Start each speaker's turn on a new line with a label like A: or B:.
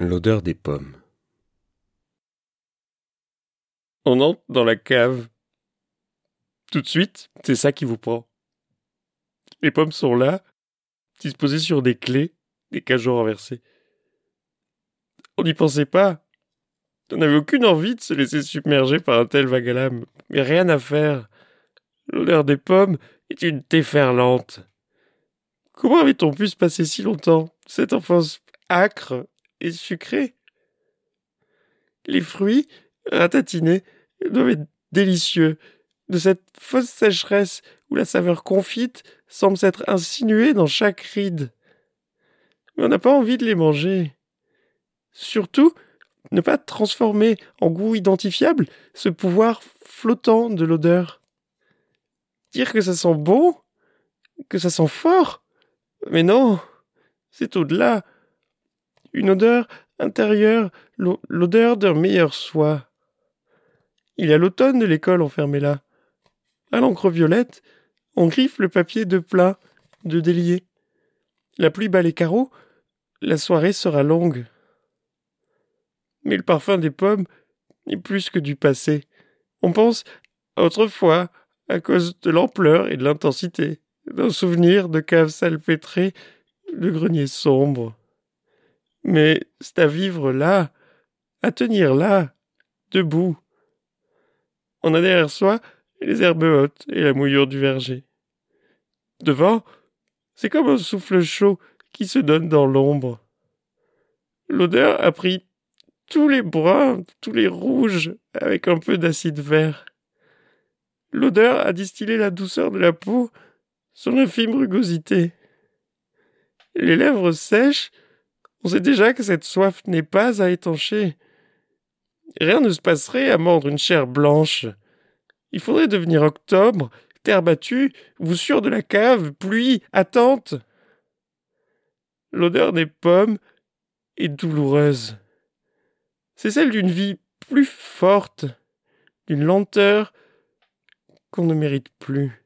A: L'odeur des pommes.
B: On entre dans la cave. Tout de suite, c'est ça qui vous prend. Les pommes sont là, disposées sur des clés, des cajots renversés. On n'y pensait pas. On n'avait aucune envie de se laisser submerger par un tel l'âme, mais rien à faire. L'odeur des pommes est une déferlante. Comment avait-on pu se passer si longtemps, cette enfance âcre et sucrée Les fruits, ratatinés, doivent être délicieux, de cette fausse sécheresse où la saveur confite semble s'être insinuée dans chaque ride. Mais on n'a pas envie de les manger. Surtout, ne pas transformer en goût identifiable ce pouvoir flottant de l'odeur. Dire que ça sent bon, que ça sent fort, mais non, c'est au-delà. Une odeur intérieure, l'odeur d'un meilleur soi. Il y a l'automne de l'école enfermé là. À l'encre violette, on griffe le papier de plat, de délié. La pluie bat les carreaux, la soirée sera longue. Mais le parfum des pommes est plus que du passé. On pense autrefois, à cause de l'ampleur et de l'intensité, d'un souvenir de cave salpêtrée, de grenier sombre. Mais c'est à vivre là, à tenir là, debout. On a derrière soi les herbes hautes et la mouillure du verger. Devant, c'est comme un souffle chaud qui se donne dans l'ombre. L'odeur a pris tous les bruns, tous les rouges, avec un peu d'acide vert. L'odeur a distillé la douceur de la peau, son infime rugosité. Les lèvres sèches, on sait déjà que cette soif n'est pas à étancher. Rien ne se passerait à mordre une chair blanche. Il faudrait devenir octobre, terre battue, voussure de la cave, pluie, attente. L'odeur des pommes est douloureuse. C'est celle d'une vie plus forte, d'une lenteur qu'on ne mérite plus.